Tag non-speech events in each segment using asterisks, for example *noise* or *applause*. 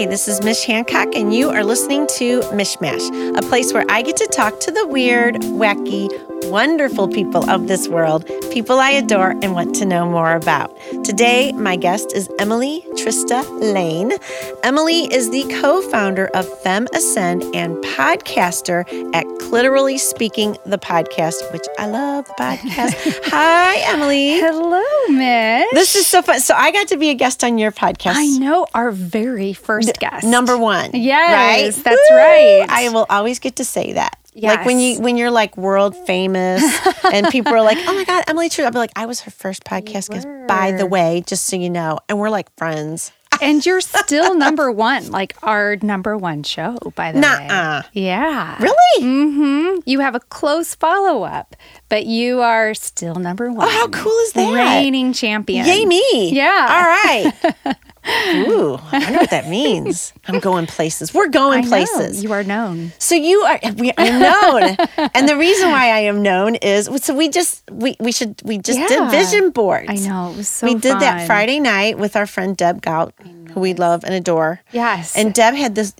Hi, this is Mish Hancock, and you are listening to Mishmash, a place where I get to talk to the weird, wacky, wonderful people of this world, people I adore and want to know more about. Today, my guest is Emily Trista Lane. Emily is the co founder of Femme Ascend and podcaster at Clitorally Speaking, the podcast, which I love the podcast. *laughs* Hi, Emily. Hello, Mish. This is so fun. So, I got to be a guest on your podcast. I know our very first guest. Number one. Yes, right? that's right. I will always get to say that. Yes. Like when you when you're like world famous *laughs* and people are like, "Oh my god, Emily True." I'll be like, "I was her first podcast guest, by the way, just so you know." And we're like friends. *laughs* and you're still number one, like our number one show, by the Nuh-uh. way. Yeah. Really? Mm-hmm. You have a close follow up, but you are still number one. Oh, how cool is that? Reigning champion. Yay me. Yeah. All right. *laughs* Ooh, I know what that means. I'm going places. We're going know. places. You are known. So you are we are known. and the reason why I am known is so we just we we should we just Yeah. did vision boards. I know. It was so we did that. Friday night with our friend Deb Gout, who we love and adore. Yes. And Deb had this.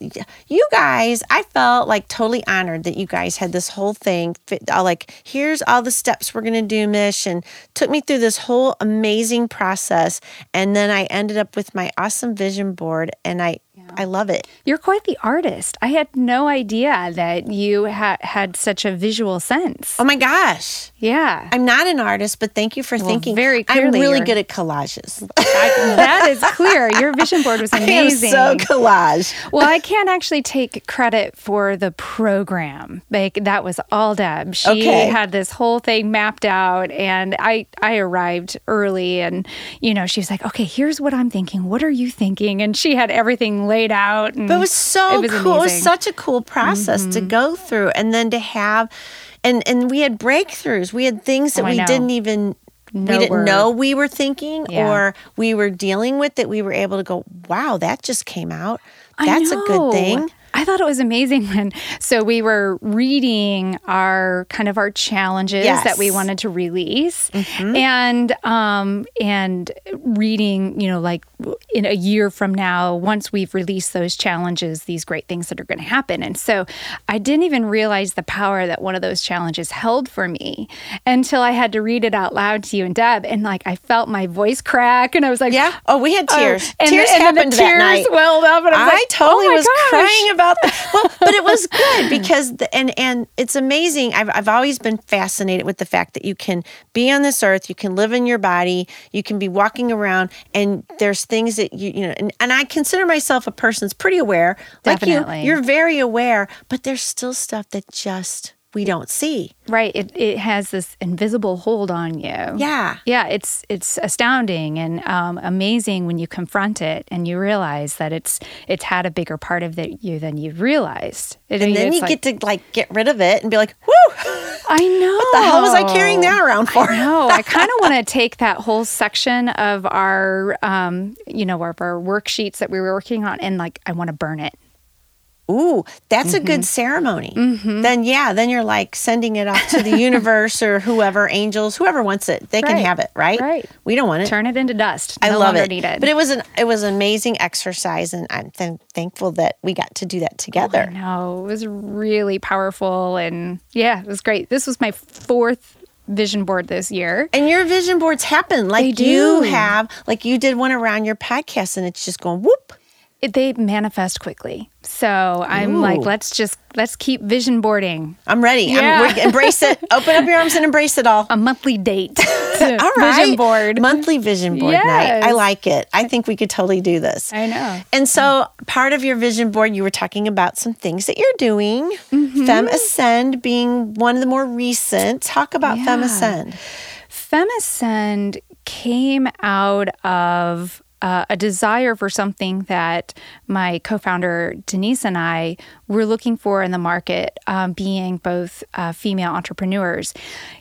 You guys, I felt like totally honored that you guys had this whole thing. Uh, like, here's all the steps we're gonna do, Mish, and took me through this whole amazing process. And then I ended up with my awesome vision board, and I I love it. You're quite the artist. I had no idea that you ha- had such a visual sense. Oh my gosh. yeah. I'm not an artist, but thank you for thinking. very clearly. I'm really good at collages. *laughs* I- that is clear. Your vision board was *laughs* amazing. so collage. well, I can't actually take credit for the program. Like that was all Deb. She Okay. had this whole thing mapped out and I I arrived early and you know, she was like, "Okay, here's what I'm thinking. What are you thinking?" And she had everything laid out and But it was so It was cool. It was. Mm-hmm. such a cool process to go through, and then to have, and and we had breakthroughs. We had things that Oh, we didn't even. we didn't word. know we were thinking Yeah. or we were dealing with that we were able to go wow that just came out that's a good thing I thought it was amazing when so we were reading our kind of our challenges Yes. Mm-hmm. that we wanted to release and um and reading, you know, like in a year from now once we've released those challenges these great things that are going to happen. And so I didn't even realize the power that one of those challenges held for me until I had to read it out loud to you and Deb and like I felt my voice crack and I was like yeah oh we had *gasps* Oh, tears and tears and then happened the that night welled up and I was I like, totally "Oh was gosh." crying about that. *laughs* Well, but it was good because the, and and it's amazing. I've I've always been fascinated with the fact that you can be on this earth, you can live in your body, you can be walking around, and there's things that you you know. And, and I consider myself a person that's pretty aware. Like Definitely. you, you're very aware, but there's still stuff that just we don't see. Right. It, it has this invisible hold on you. Yeah. Yeah. It's it's astounding and um, amazing when you confront it and you realize that it's it's had a bigger part of the, you than you realized. It, And then you like, get to like get rid of it and be like, "Whoo! I know. *laughs* What the hell was I carrying that around for?" No, I kind of want to take that whole section of our, um, you know, of our worksheets that we were working on, and like I want to burn it. Ooh, that's a Mm-hmm. good ceremony. Then, yeah, then you're like sending it off to the *laughs* universe or whoever, angels, whoever wants it, they can have it, right? right. We don't want it. Turn it into dust. I no love longer it. Needed. But it was an it was an amazing exercise, and I'm th- thankful that we got to do that together. No, it was really powerful. And yeah, it was great. This was my fourth vision board this year. And your vision boards happen like They you do. have, like you did one around your podcast, and it's just going whoop. It, they manifest quickly. So I'm like, let's just, let's keep vision boarding I'm ready. Yeah. I'm, embrace it. *laughs* Open up your arms and embrace it all. a monthly date. *laughs* All right. Vision board. Monthly vision board night. I like it. I think we could totally do this. I know. And so, part of your vision board, you were talking about some things that you're doing. Mm-hmm. Femme Ascend being one of the more recent. Talk about Femme Fem Ascend. Femme Ascend came out of uh, a desire for something that my co-founder Denise and I were looking for in the market, um, being both uh, female entrepreneurs.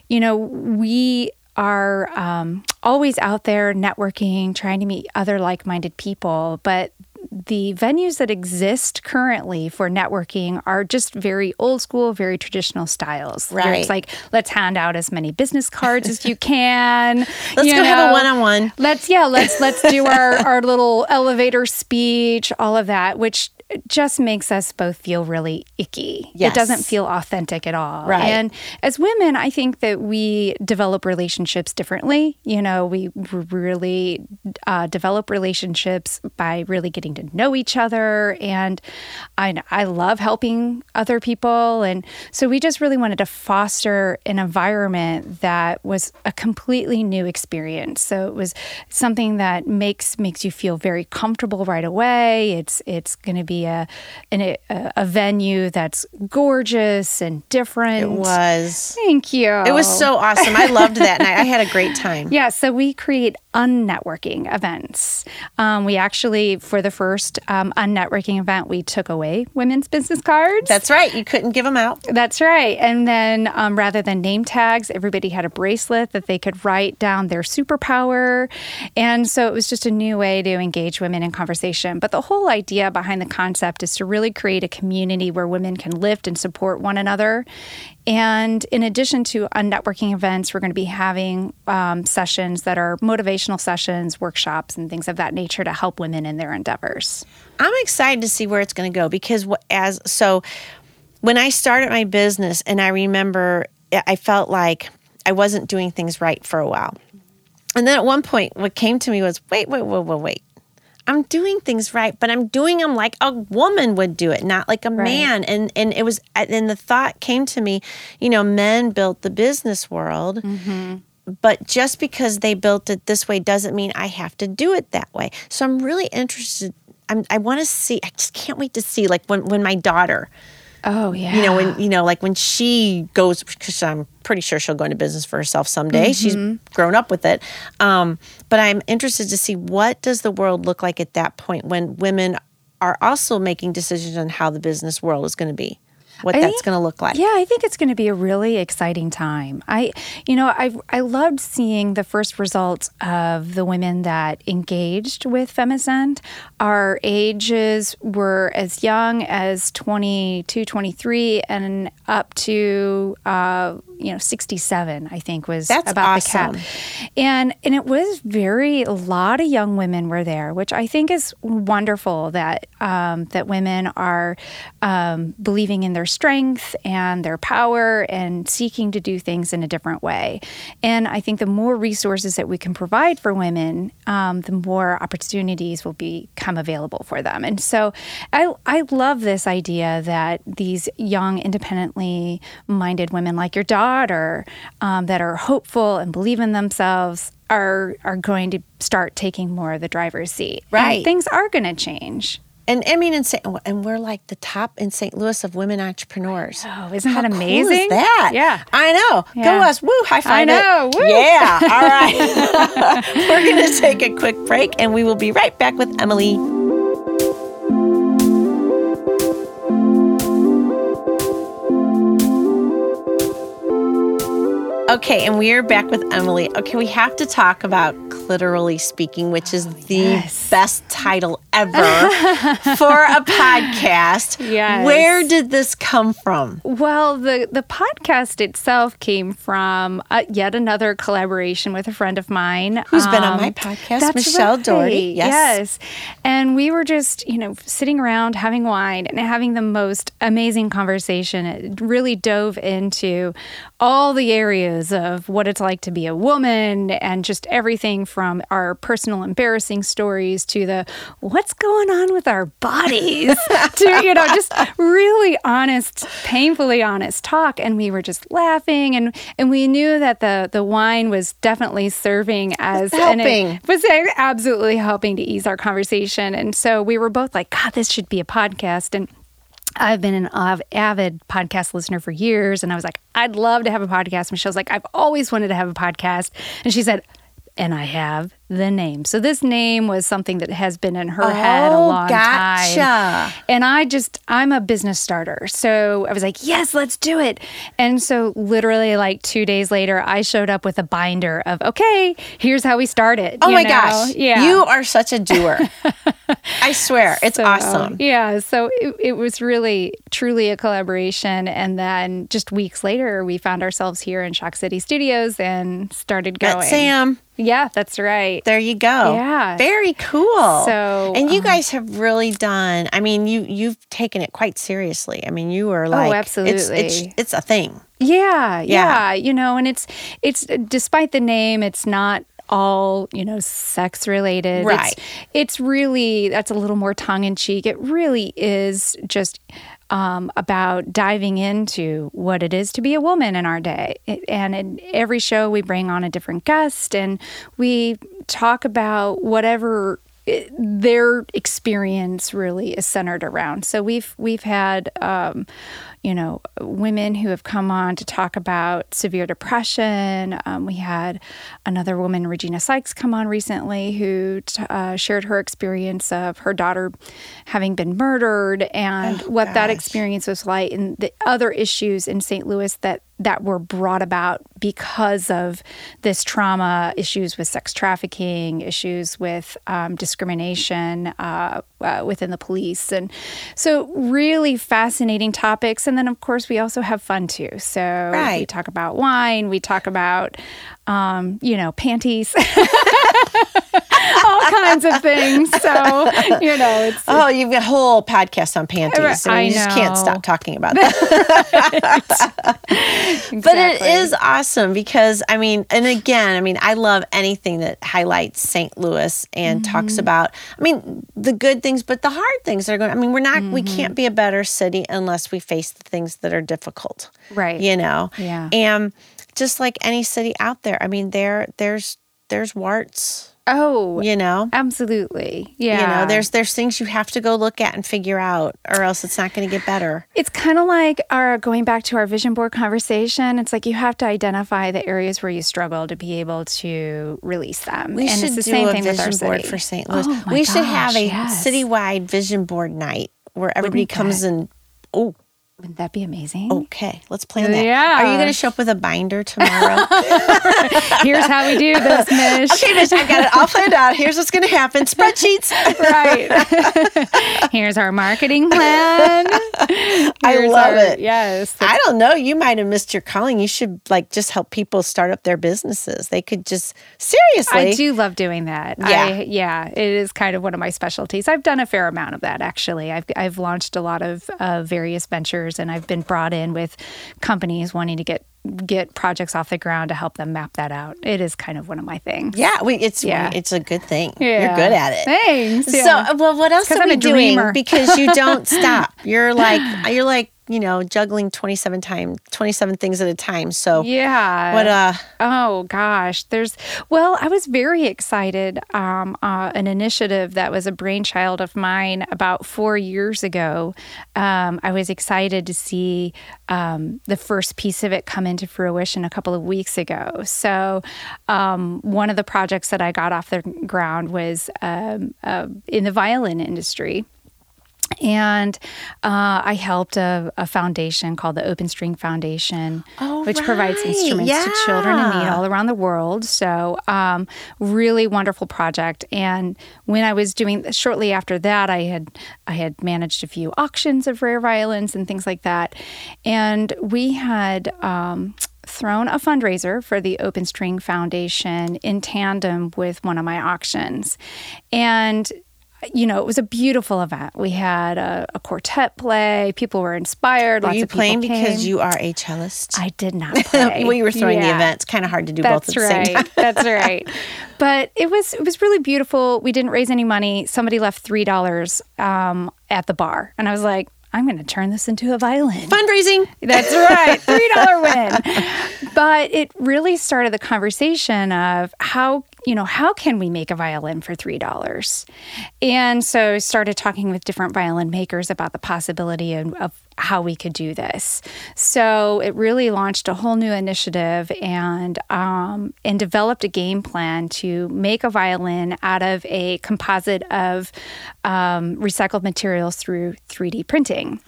You know, we are um, always out there networking, trying to meet other like-minded people, but the venues that exist currently for networking are just very old school, very traditional styles. Right. It's like let's hand out as many business cards as you can. *laughs* Let's you go have a one-on-one. Let's yeah, let's let's do our our little elevator speech, all of that, which just makes us both feel really icky. Yes. It doesn't feel authentic at all. Right. And as women, I think that we develop relationships differently. You know, we really uh, develop relationships by really getting to know each other. And I, I love helping other people. And so we just really wanted to foster an environment that was a completely new experience. So it was something that makes makes you feel very comfortable right away. It's it's going to be a, an, a a venue that's gorgeous and different. It was. Thank you. It was so awesome. I loved that night. I had a great time. *laughs* Yeah, so we create unnetworking events. Um, we actually, for the first um, unnetworking event, we took away women's business cards. That's right. You couldn't give them out. That's right. And then um, rather than name tags, everybody had a bracelet that they could write down their superpower. And so it was just a new way to engage women in conversation. But the whole idea behind the concept is to really create a community where women can lift and support one another. And in addition to networking events, we're going to be having um, sessions that are motivational sessions, workshops, and things of that nature to help women in their endeavors. I'm excited to see where it's going to go because as so when I started my business and I remember I felt like I wasn't doing things right for a while. And then at one point what came to me was wait wait wait wait wait. I'm doing things right, but I'm doing them like a woman would do it, not like a man. And and it was and the thought came to me, you know, men built the business world. Mm-hmm. But just because they built it this way doesn't mean I have to do it that way. So I'm really interested. I'm, I want to see. I just can't wait to see, like when when my daughter, Oh, yeah. you know, when you know, like when she goes, because I'm pretty sure she'll go into business for herself someday. She's grown up with it. Um, but I'm interested to see what does the world look like at that point when women are also making decisions on how the business world is going to be, what I that's think- going to look like. Yeah, I think it's going to be a really exciting time. I, you know, I I loved seeing the first results of the women that engaged with Femme Ascend. Our ages were as young as 22, 23, and up to uh, you know 67. I think was That's about awesome. the cap. And and it was very a lot of young women were there, which I think is wonderful that um, that women are um, believing in their strength and their power and seeking to do things in a different way. And I think the more resources that we can provide for women, um, the more opportunities will become available for them. And so I I love this idea that these young, independently minded women like your daughter um, that are hopeful and believe in themselves are are going to start taking more of the driver's seat. And Right. things are going to change. And I mean, in St. and we're like the top in St. Louis of women entrepreneurs. Oh, isn't How that cool amazing? is that? Yeah. I know. Go Yeah. us. Woo, high five. I it. know. Woo. Yeah. All right. *laughs* *laughs* We're going to take a quick break and we will be right back with Emily. Okay, and we are back with Emily. Okay, we have to talk about Clitorally Speaking, which is the yes. best title ever *laughs* for a podcast. Yes. Where did this come from? Well, the the podcast itself came from uh, yet another collaboration with a friend of mine Who's been on my Um, podcast, that's Michelle right. Doherty. Yes. yes, and we were just you know sitting around having wine and having the most amazing conversation. It really dove into all the areas of what it's like to be a woman and just everything from our personal embarrassing stories to the what's going on with our bodies *laughs* to you know just really honest painfully honest talk. And we were just laughing and and we knew that the the wine was definitely serving as helping. was absolutely helping to ease our conversation. And so we were both like god this should be a podcast. And I've been an av- avid podcast listener for years, and I was like, I'd love to have a podcast. Michelle's like, I've always wanted to have a podcast, and she said, and I have the name. So this name was something that has been in her head a Oh, long gotcha. time. And I just, I'm a business starter. So I was like, yes, let's do it. And so literally like two days later, I showed up with a binder of, okay, here's how we started. Oh you my know? gosh. Yeah. You are such a doer. *laughs* *laughs* I swear, it's So, awesome. Yeah. So it, it was really, truly a collaboration. And then just weeks later, we found ourselves here in Shock City Studios and started Met going. Sam. Yeah, that's right. There you go. Yeah. Very cool. So, and you um, guys have really done. I mean, you you've taken it quite seriously. I mean, you are like, absolutely It's, it's, Oh, it's a thing. Yeah, Yeah. yeah, You know, and it's it's despite the name, it's not all you know sex related. Right. It's, it's really that's a little more tongue in cheek. It really is just. Um, about diving into what it is to be a woman in our day. And in every show, we bring on a different guest and we talk about whatever their experience really is centered around. So we've we've had um, you know women who have come on to talk about severe depression. Um, we had another woman, Regina Sykes, come on recently who t- uh, shared her experience of her daughter having been murdered and what that experience was like, and the other issues in St. Louis that that were brought about because of this trauma issues with sex trafficking issues with um, discrimination uh, uh, within the police. And so really fascinating topics. And then of course we also have fun too. So we talk about wine. We talk about um, you know panties *laughs* all kinds of things so you know it's Oh, you've got a whole podcast on panties. Mean, I you just can't stop talking about *laughs* that. But it is awesome because I mean, and again, I mean, I love anything that highlights St. Louis and talks Mm-hmm. about. I mean, the good things, but the hard things that are going. I mean, we're not. We Mm-hmm. can't be a better city unless we face the things that are difficult. Right. You know. Yeah. And just like any city out there, I mean, there there's there's warts. oh You know. absolutely yeah You know, there's there's things you have to go look at and figure out, or else it's not going to get better. It's kind of like our going back to our vision board conversation. It's like you have to identify the areas where you struggle to be able to release them. We and should it's the do same a thing vision board for St. Oh Louis. Oh we should have a yes. citywide vision board night where everybody comes and oh, Wouldn't that be amazing? okay, let's plan that. Yeah. Are you going to show up with a binder tomorrow? *laughs* Here's how we do this, *laughs* Mish. okay, Miss, I got it all planned out. Here's what's going to happen. Spreadsheets. *laughs* right. Here's our marketing plan. I love our- it. Yes. I don't know. You might have missed your calling. You should like just help people start up their businesses. They could just seriously. I do love doing that. Yeah. I, yeah, it is kind of one of my specialties. I've done a fair amount of that actually. I've I've launched a lot of uh, various ventures, and I've been brought in with companies wanting to get get projects off the ground to help them map that out. It is kind of one of my things. Yeah, we, it's Yeah. it's a good thing. You're good at it. Thanks. So, yeah. uh, well, what else are we a doing? Because you don't *laughs* stop. You're like you're like you know juggling twenty seven time twenty seven things at a time. So yeah. what uh Oh gosh, there's well, I was very excited. Um, uh, an initiative that was a brainchild of mine about four years ago. Um, I was excited to see um, the first piece of it come into fruition a couple of weeks ago. So, um, one of the projects that I got off the ground was um, uh, in the violin industry. And uh, I helped a, a foundation called the Open String Foundation, Oh, which provides right. instruments to children in need all around the world. So, um, really wonderful project. And when I was doing shortly after that, I had I had managed a few auctions of rare violins and things like that, and we had. Um, thrown a fundraiser for the Open String Foundation in tandem with one of my auctions. And you know, it was a beautiful event. We had a, a quartet play. People were inspired. were Lots you of playing because you are a cellist? I did not *laughs* play. well, you were throwing the event. It's kind of hard to do both at That's the same time. That's right. *laughs* But it was it was really beautiful. We didn't raise any money. Somebody left three dollars um, at the bar, and I was like, I'm going to turn this into a violin. Fundraising. That's right, *laughs* three dollar win. But it really started the conversation of how you know how can we make a violin for three dollars, and so I started talking with different violin makers about the possibility of, of how we could do this. So it really launched a whole new initiative and um, and developed a game plan to make a violin out of a composite of um, recycled materials through 3D printing.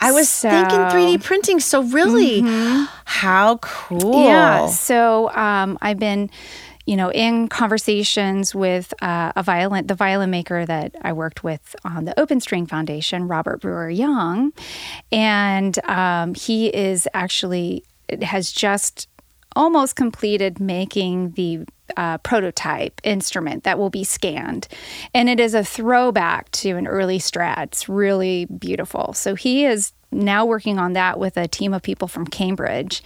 I was thinking 3D printing. So really, how cool. Yeah. So um, I've been, you know, in conversations with uh, a violin, the violin maker that I worked with on the Open String Foundation, Robert Brewer Young, and um, he is actually has just almost completed making the uh, prototype instrument that will be scanned. And it is a throwback to an early Strad. It's really beautiful. So he is now working on that with a team of people from Cambridge.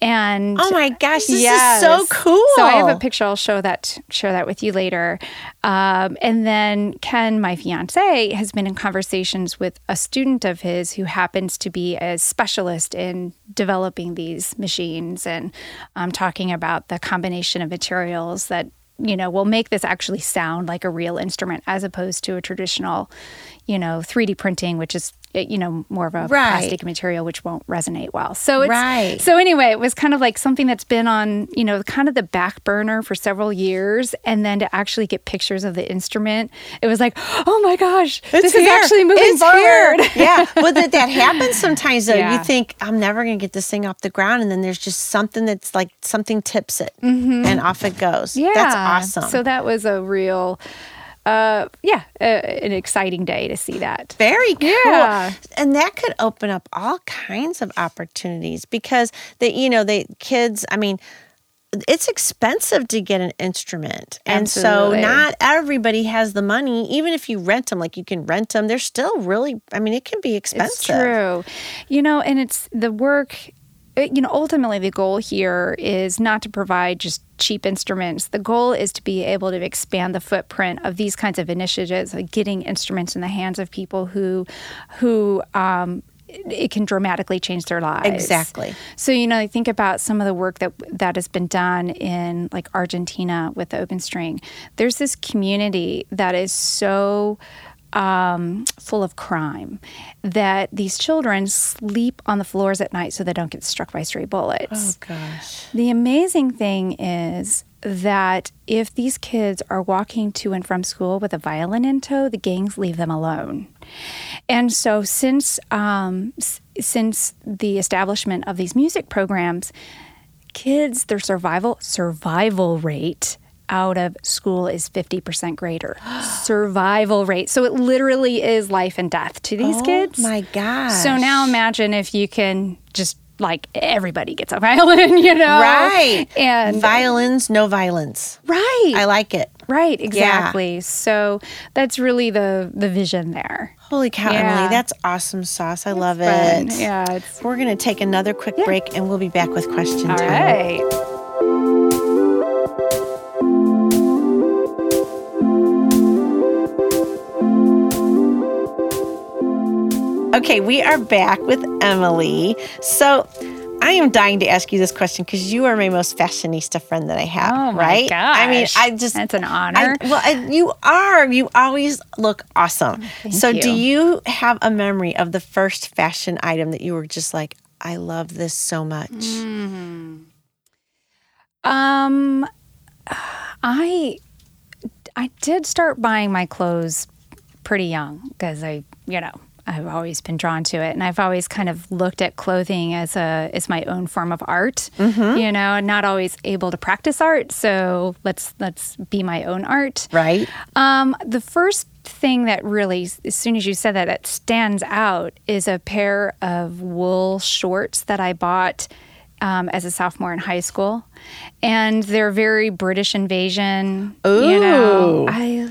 And oh my gosh, this yes. is so cool! So I have a picture. I'll show that share that with you later. Um, and then Ken, my fiance, has been in conversations with a student of his who happens to be a specialist in developing these machines and um, talking about the combination of materials that you know will make this actually sound like a real instrument as opposed to a traditional you know 3d printing which is you know, more of a right. plastic material, which won't resonate well. So it's right. so anyway, it was kind of like something that's been on, you know, kind of the back burner for several years, and then to actually get pictures of the instrument, it was like, oh my gosh, it's this here. is actually moving it's forward. Here. *laughs* yeah, well, that that happens sometimes. Though yeah. you think I'm never going to get this thing off the ground, and then there's just something that's like something tips it, mm-hmm. and off it goes. Yeah, that's awesome. So that was a real uh, yeah, uh, an exciting day to see that. Very cool. Yeah. And that could open up all kinds of opportunities because they, you know, the kids, I mean, it's expensive to get an instrument. And so not everybody has the money. Even if you rent them, like you can rent them, they're still really, I mean, it can be expensive. It's true. You know, and it's the work you know, ultimately the goal here is not to provide just cheap instruments. The goal is to be able to expand the footprint of these kinds of initiatives, like getting instruments in the hands of people who, who um, it can dramatically change their lives. Exactly. So you know, I think about some of the work that that has been done in like Argentina with the open string. There's this community that is so um, full of crime that these children sleep on the floors at night so they don't get struck by stray bullets. Oh, gosh. The amazing thing is that if these kids are walking to and from school with a violin in tow, the gangs leave them alone. And so, since um, s- since the establishment of these music programs, kids their survival survival rate out of school is 50% greater. *gasps* Survival rate. So it literally is life and death to these oh, kids. my God. So now imagine if you can just like everybody gets a *laughs* violin, you know? Right. And violins, no violence. Right. I like it. Right, exactly. Yeah. So that's really the the vision there. Holy cow, yeah. Emily, that's awesome sauce. I it's love fun. it. Yeah, we're gonna take another quick yeah. break and we'll be back with question All time. Right. Okay, we are back with Emily. So I am dying to ask you this question because you are my most fashionista friend that I have. Oh my right? gosh! I mean, I just that's an honor. I, well, I, you are. You always look awesome. Thank so, you. do you have a memory of the first fashion item that you were just like, I love this so much? Mm-hmm. Um, I I did start buying my clothes pretty young because I, you know, I've always been drawn to it, and I've always kind of looked at clothing as a as my own form of art. Mm-hmm. You know, not always able to practice art, so let's let's be my own art. Right. Um, the first thing that really, as soon as you said that, that stands out is a pair of wool shorts that I bought. Um, as a sophomore in high school, and they're very British invasion. Ooh. You know, I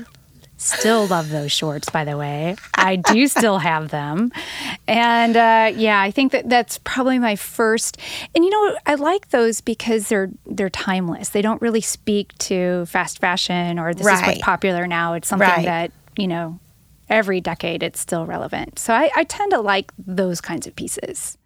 Still love those shorts, by the way. I do still have them. And uh, yeah, I think that that's probably my first. And you know, I like those because they're they're timeless. They don't really speak to fast fashion or this right. is what's popular now. It's something right. that you know every decade it's still relevant. So I, I tend to like those kinds of pieces.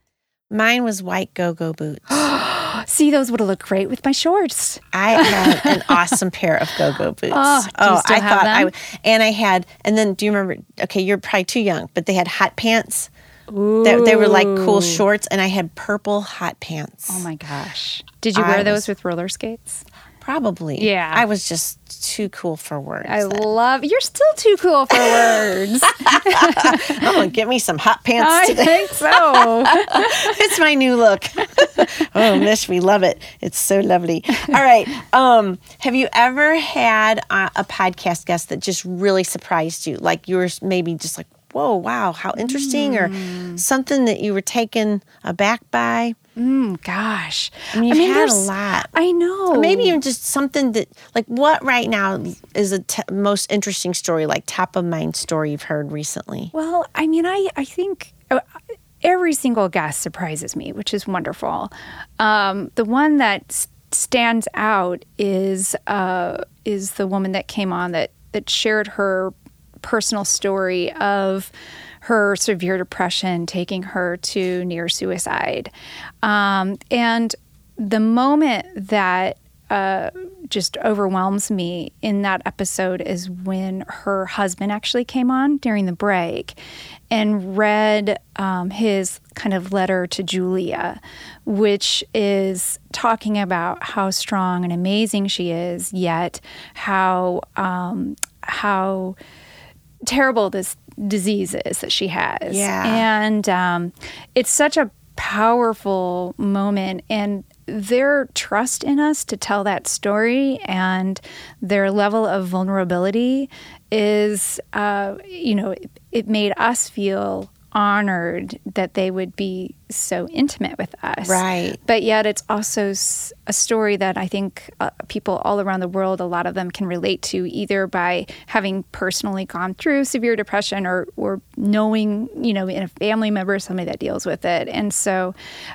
Mine was white go-go boots. *gasps* *gasps* *gasps* See, those would have looked great with my shorts. I had an *laughs* awesome pair of go-go boots. Oh, oh I thought them? I and I had and then do you remember okay, you're probably too young, but they had hot pants. They, they, were like cool shorts and I had purple hot pants. Oh my gosh. Did you wear I those with roller skates? Probably. Yeah. I was just too cool for words. I then. love you're still too cool for words. I'm *laughs* gonna get me some hot pants I today. think so. *laughs* it's my new look. *laughs* oh, Mish, we love it. It's so lovely. All right. Um, have you ever had a, a podcast guest that just really surprised you? Like you were maybe just like, whoa, wow, how interesting, or something that you were taken aback by? Mm, gosh. I mean, you've had a lot. I know. Or maybe even just something that, like, what right now is the t- most interesting story, like top of mind story you've heard recently? Well, I mean, I I think uh, every single guest surprises me, which is wonderful. Um, the one that stands out is uh, is the woman that came on that that shared her personal story of her severe depression taking her to near suicide, um, and the moment that uh, just overwhelms me in that episode is when her husband actually came on during the break and read um, his kind of letter to Julia, which is talking about how strong and amazing she is, yet how um, how terrible this disease is that she has. Yeah. And um, it's such a powerful moment. And their trust in us to tell that story and their level of vulnerability is, uh, you know, it, it made us feel honored that they would be so intimate with us. Right. But yet, it's also a story that I think uh, people all around the world, a lot of them can relate to either by having personally gone through severe depression or, or knowing, you know, in a family member, somebody that deals with it. And so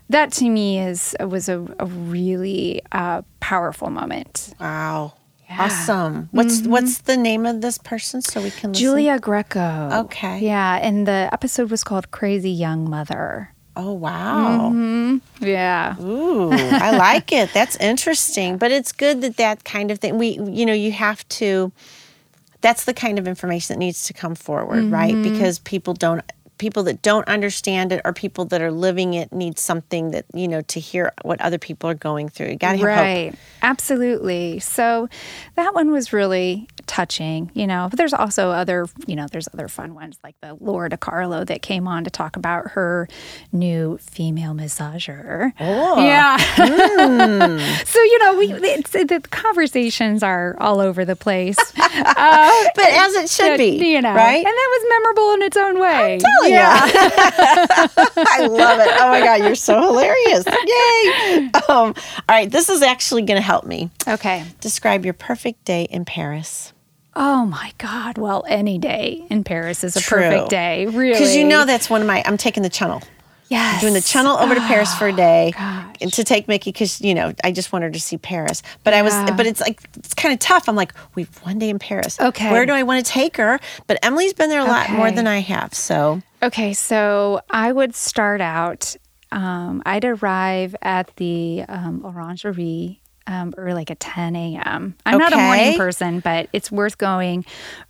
that to me is was a, a really uh, powerful moment. Wow. Awesome. What's mm-hmm. what's the name of this person so we can listen? Julia Greco. Okay. Yeah. And the episode was called Crazy Young Mother. Oh wow. Mm-hmm. Yeah. Ooh, I *laughs* like it. That's interesting. But it's good that that kind of thing we you know, you have to that's the kind of information that needs to come forward, right? Mm-hmm. Because people don't people that don't understand it or people that are living it need something that, you know, to hear what other people are going through. You gotta have hope. right absolutely so that one was really touching you know but there's also other you know there's other fun ones like the Lora DiCarlo that came on to talk about her new female massager Oh. yeah *laughs* so you know we it's, the conversations are all over the place *laughs* uh, But as it should be. you know Right? and that was memorable in its own way yeah. *laughs* I love it. Oh my God, you're so hilarious. Yay. Um, all right, this is actually going to help me. okay Describe your perfect day in Paris. Oh my god well any day in paris is a True. perfect day really Because you know that's one of my, I'm taking the channel. Yes. Doing the channel over to Paris for a day Oh, gosh. and to take Mickey because, you know, I just want her to see Paris. But I was, but it's like, it's kind of tough. I'm like, we've one day in Paris. Okay. Where do I want to take her? But Emily's been there a lot more than I have. So, Okay, so I would start out. Um, I'd arrive at the um, Orangerie um, early, like at 10 a.m. I'm not a morning person, but it's worth going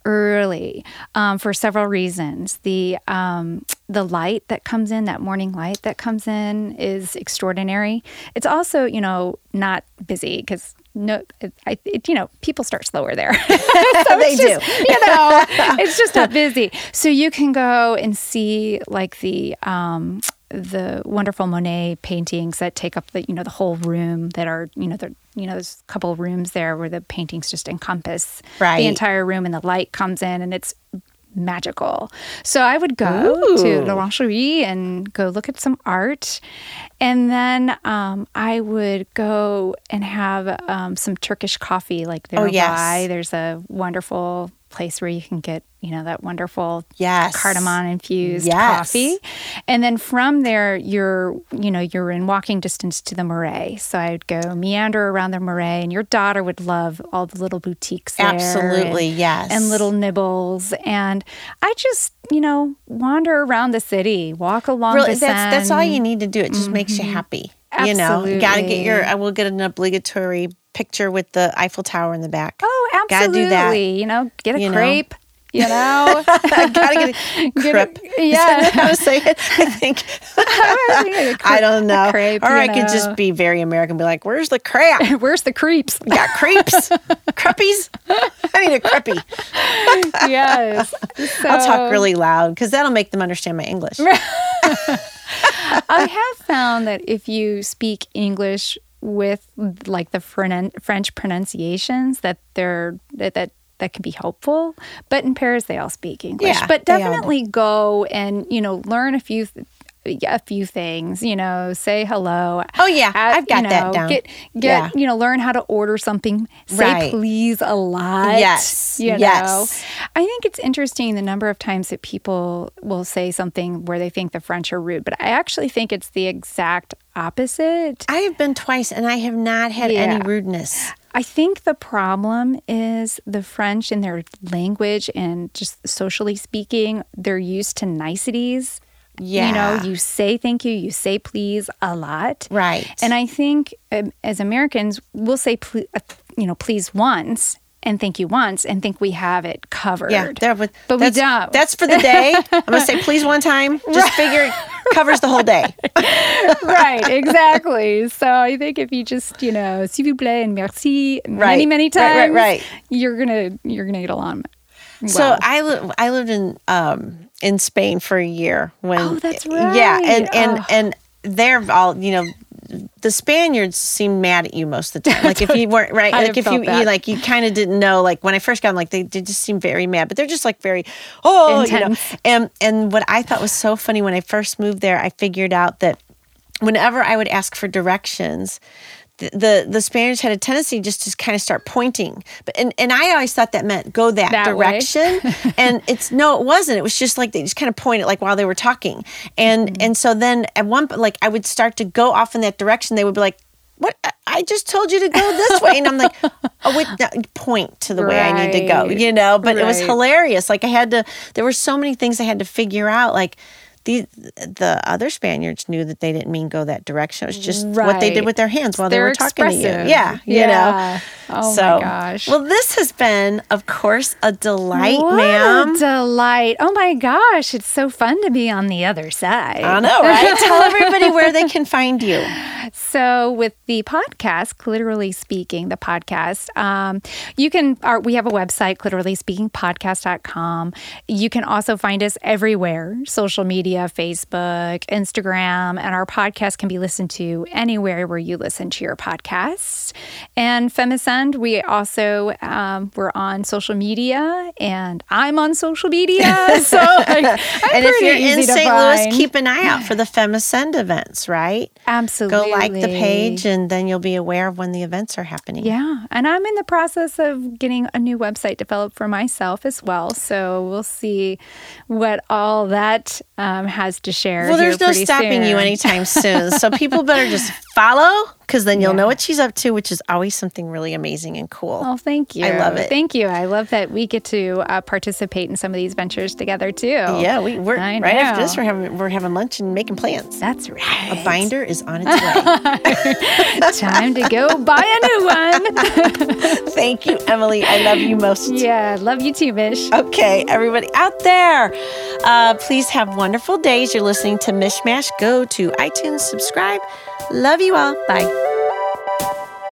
early um, for several reasons. The um, the light that comes in, that morning light that comes in, is extraordinary. It's also, you know, not busy because no, it, I, it, you know, people start slower there. *laughs* *laughs* they it's do. you know, *laughs* it's just not busy. So you can go and see like the um, the wonderful Monet paintings that take up the you know the whole room that are you know the you know there's a couple of rooms there where the paintings just encompass Right. the entire room and the light comes in and it's magical. So I would go to Ooh. L'Orangerie and go look at some art. And then um, I would go and have um, some Turkish coffee like there Oh, yes. There's a wonderful place where you can get, you know, that wonderful Yes. cardamom infused Yes. coffee. And then from there you're, you know, you're in walking distance to the Marais. So I'd go meander around the Marais and your daughter would love all the little boutiques there. Absolutely, and- yes. And little nibbles. And I just, you know, wander around the city, walk along really, the that's, that's all you need to do. It just makes you happy. You know, you got to get your, Mm-hmm. I will get an obligatory picture with the Eiffel Tower in the back. Oh, Gotta do that. You know, get a You know? crepe, you *laughs* know? I gotta get a *laughs* crepe. *laughs* yeah. how to say it? I think. I don't know. crepe, or I could just be very American, be like, "Where's the crap? Where's the creeps? You got creeps, creppies. I need a creppy. yes. I'll talk really loud because that'll make them understand my English. I have found that if you speak English with like the French pronunciations, that they're that that that can be helpful. But in Paris, they all speak English. Yeah, but they all do. definitely go and you know learn a few. A few things, you know, say hello. Oh, yeah, Ask- I've got you that down. Get, get, Yeah. you know, learn how to order something. Say Right. please a lot. Yes, you know. I think it's interesting the number of times that people will say something where they think the French are rude, but I actually think it's the exact opposite. I have been twice and I have not had any rudeness. I think the problem is the French in their language and just socially speaking, they're used to niceties. Yeah. You know, you say thank you, you say please a lot. Right. And I think um, as Americans, we'll say, ple- uh, you know, please once and thank you once and think we have it covered. Yeah, there, but, but we don't. That's for the day. *laughs* I'm gonna say please one time. Just figure it covers the whole day. *laughs* right, exactly. So I think if you just, you know, s'il vous plaît and merci many, Right, many right, right, right. you're gonna you're gonna get along. So well. I li- I lived in um in Spain for a year when Oh, that's yeah and and Oh. and they're all you know the Spaniards seemed mad at you most of the time *laughs* like if you weren't right I like if you, that. you like you kind of didn't know like when I first got them like they, they just seemed very mad but they're just like very oh you know and and what I thought was so funny when I first moved there I figured out that whenever I would ask for directions, the, the the Spaniards had a tendency just to kind of start pointing. But and, and I always thought that meant go that, That direction. *laughs* and it's no, it wasn't. It was just like they just kind of pointed like while they were talking. And Mm-hmm. and so then at one point like I would start to go off in that direction. They would be like, What I- just told you to go this way. And I'm like, Oh wait, no, point to the way I need to go, you know? But it was hilarious. Like I had to there were so many things I had to figure out. Like the the other Spaniards knew that they didn't mean go that direction. It was just what they did with their hands while they They're were talking to you. Yeah, you know. Oh my so, gosh. Well, this has been, of course, a delight, what ma'am. a delight. Oh my gosh, it's so fun to be on the other side. I know, right? *laughs* Tell everybody where they can find you. So, with the podcast, Clitorally Speaking, the podcast, um, you can, our, we have a website, Clitorally Speaking podcast.com. You can also find us everywhere social media, Facebook, Instagram, and our podcast can be listened to anywhere where you listen to your podcasts. And Femme Ascend, we also, um, we're on social media and I'm on social media. *laughs* So, like, I'm and if you're in St. Louis, keep an eye out for the Femme Ascend events, right? Absolutely. Go like the page, and then you'll be aware of when the events are happening. Yeah, and I'm in the process of getting a new website developed for myself as well. So we'll see what all that um, has to share. Well, there's no stopping you anytime soon. So *laughs* people better just follow because then you'll know what she's up to, which is always something really amazing and cool. Oh, thank you. I love it. Thank you. I love that we get to uh, participate in some of these ventures together too. Yeah, we, we're right after this. We're having we're having lunch and making plans. That's right. A binder is on its way. *laughs* Time to go buy a new one. *laughs* Thank you, Emily. I love you most. yeah, love you too, Mish. Okay, everybody out there, uh, please have wonderful days. You're listening to Mishmash. Go to iTunes, subscribe. Love you all. Bye.